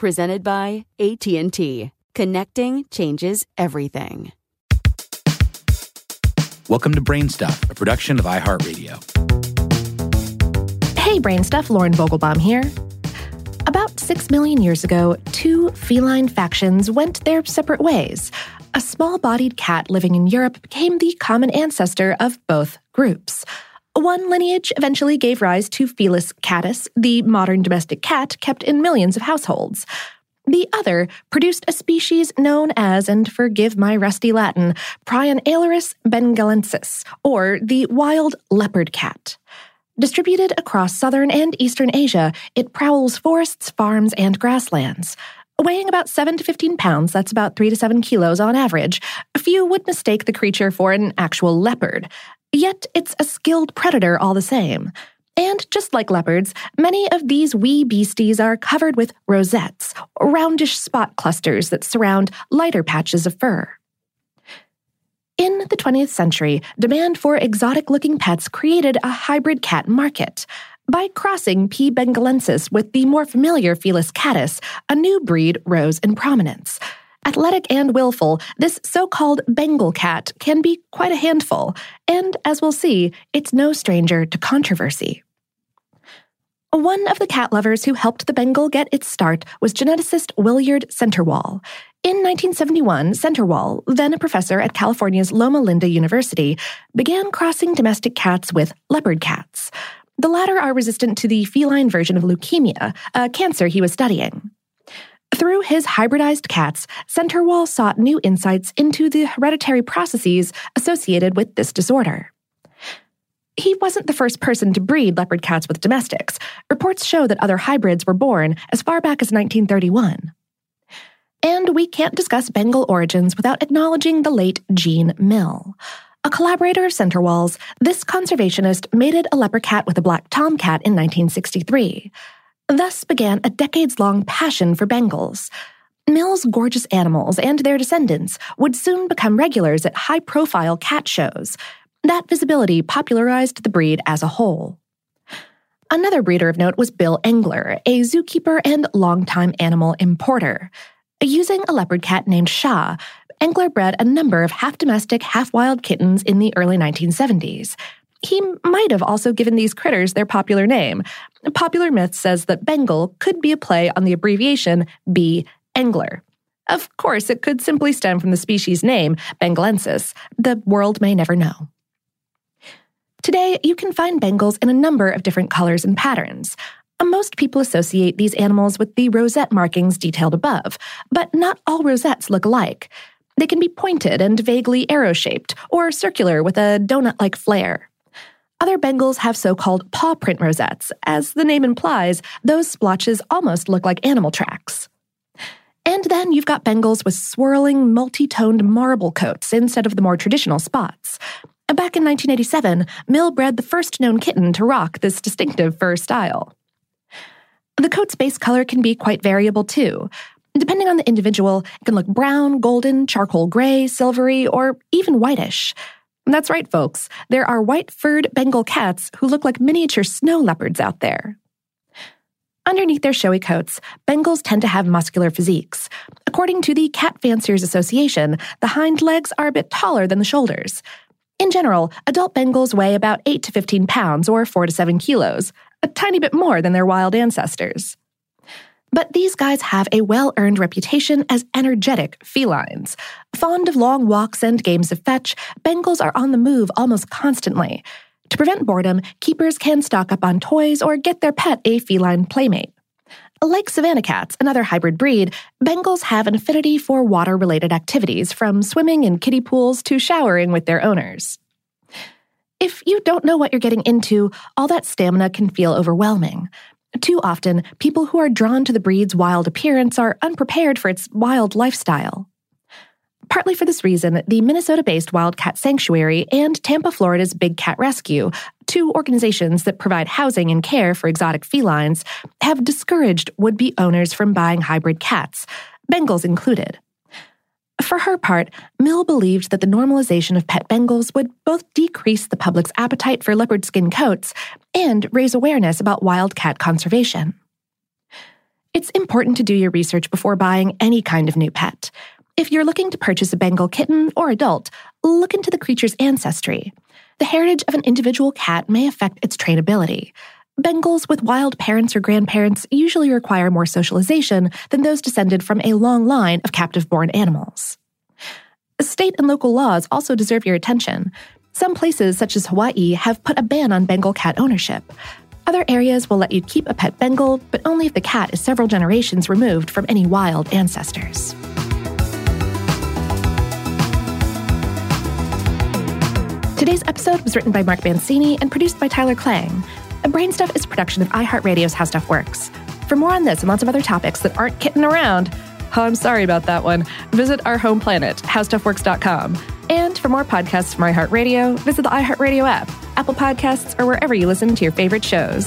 Presented by AT&T. Connecting changes everything. Welcome to Brainstuff, a production of iHeartRadio. Hey, Brain Stuff, Lauren Vogelbaum here. About six million years ago, two feline factions went their separate ways. A small bodied cat living in Europe became the common ancestor of both groups. One lineage eventually gave rise to Felis catus, the modern domestic cat kept in millions of households. The other produced a species known as, and forgive my rusty Latin, Prionailurus bengalensis, or the wild leopard cat. Distributed across southern and eastern Asia, it prowls forests, farms, and grasslands. Weighing about 7 to 15 pounds, that's about 3 to 7 kilos on average, a few would mistake the creature for an actual leopard. Yet it's a skilled predator all the same. And just like leopards, many of these wee beasties are covered with rosettes, roundish spot clusters that surround lighter patches of fur. In the 20th century, demand for exotic looking pets created a hybrid cat market. By crossing P. bengalensis with the more familiar Felis catus, a new breed rose in prominence. Athletic and willful, this so called Bengal cat can be quite a handful, and as we'll see, it's no stranger to controversy. One of the cat lovers who helped the Bengal get its start was geneticist Willard Centerwall. In 1971, Centerwall, then a professor at California's Loma Linda University, began crossing domestic cats with leopard cats. The latter are resistant to the feline version of leukemia, a cancer he was studying. Through his hybridized cats, Centerwall sought new insights into the hereditary processes associated with this disorder. He wasn't the first person to breed leopard cats with domestics. Reports show that other hybrids were born as far back as 1931. And we can't discuss Bengal origins without acknowledging the late Jean Mill. A collaborator of Centerwall's, this conservationist mated a leopard cat with a black tomcat in 1963. Thus began a decades long passion for Bengals. Mill's gorgeous animals and their descendants would soon become regulars at high profile cat shows. That visibility popularized the breed as a whole. Another breeder of note was Bill Engler, a zookeeper and longtime animal importer. Using a leopard cat named Shah, Engler bred a number of half domestic, half wild kittens in the early 1970s. He might have also given these critters their popular name. Popular myth says that Bengal could be a play on the abbreviation B. Engler. Of course, it could simply stem from the species name, bengalensis. The world may never know. Today, you can find Bengals in a number of different colors and patterns. Most people associate these animals with the rosette markings detailed above, but not all rosettes look alike. They can be pointed and vaguely arrow shaped, or circular with a donut like flare. Other Bengals have so called paw print rosettes. As the name implies, those splotches almost look like animal tracks. And then you've got Bengals with swirling, multi toned marble coats instead of the more traditional spots. Back in 1987, Mill bred the first known kitten to rock this distinctive fur style. The coat's base color can be quite variable too. Depending on the individual, it can look brown, golden, charcoal gray, silvery, or even whitish. That's right, folks. There are white furred Bengal cats who look like miniature snow leopards out there. Underneath their showy coats, Bengals tend to have muscular physiques. According to the Cat Fanciers Association, the hind legs are a bit taller than the shoulders. In general, adult Bengals weigh about 8 to 15 pounds or 4 to 7 kilos, a tiny bit more than their wild ancestors. But these guys have a well earned reputation as energetic felines. Fond of long walks and games of fetch, Bengals are on the move almost constantly. To prevent boredom, keepers can stock up on toys or get their pet a feline playmate. Like Savannah cats, another hybrid breed, Bengals have an affinity for water related activities, from swimming in kiddie pools to showering with their owners. If you don't know what you're getting into, all that stamina can feel overwhelming. Too often, people who are drawn to the breed's wild appearance are unprepared for its wild lifestyle. Partly for this reason, the Minnesota based Wildcat Sanctuary and Tampa, Florida's Big Cat Rescue, two organizations that provide housing and care for exotic felines, have discouraged would be owners from buying hybrid cats, Bengals included. For her part, Mill believed that the normalization of pet Bengals would both decrease the public's appetite for leopard skin coats and raise awareness about wildcat conservation. It's important to do your research before buying any kind of new pet. If you're looking to purchase a Bengal kitten or adult, look into the creature's ancestry. The heritage of an individual cat may affect its trainability. Bengals with wild parents or grandparents usually require more socialization than those descended from a long line of captive born animals. State and local laws also deserve your attention. Some places, such as Hawaii, have put a ban on Bengal cat ownership. Other areas will let you keep a pet Bengal, but only if the cat is several generations removed from any wild ancestors. Today's episode was written by Mark Mancini and produced by Tyler Klang. Brainstuff is a production of iHeartRadio's How Stuff Works. For more on this and lots of other topics that aren't kitten around, oh, I'm sorry about that one, visit our home planet, howstuffworks.com. And for more podcasts from iHeartRadio, visit the iHeartRadio app, Apple Podcasts, or wherever you listen to your favorite shows.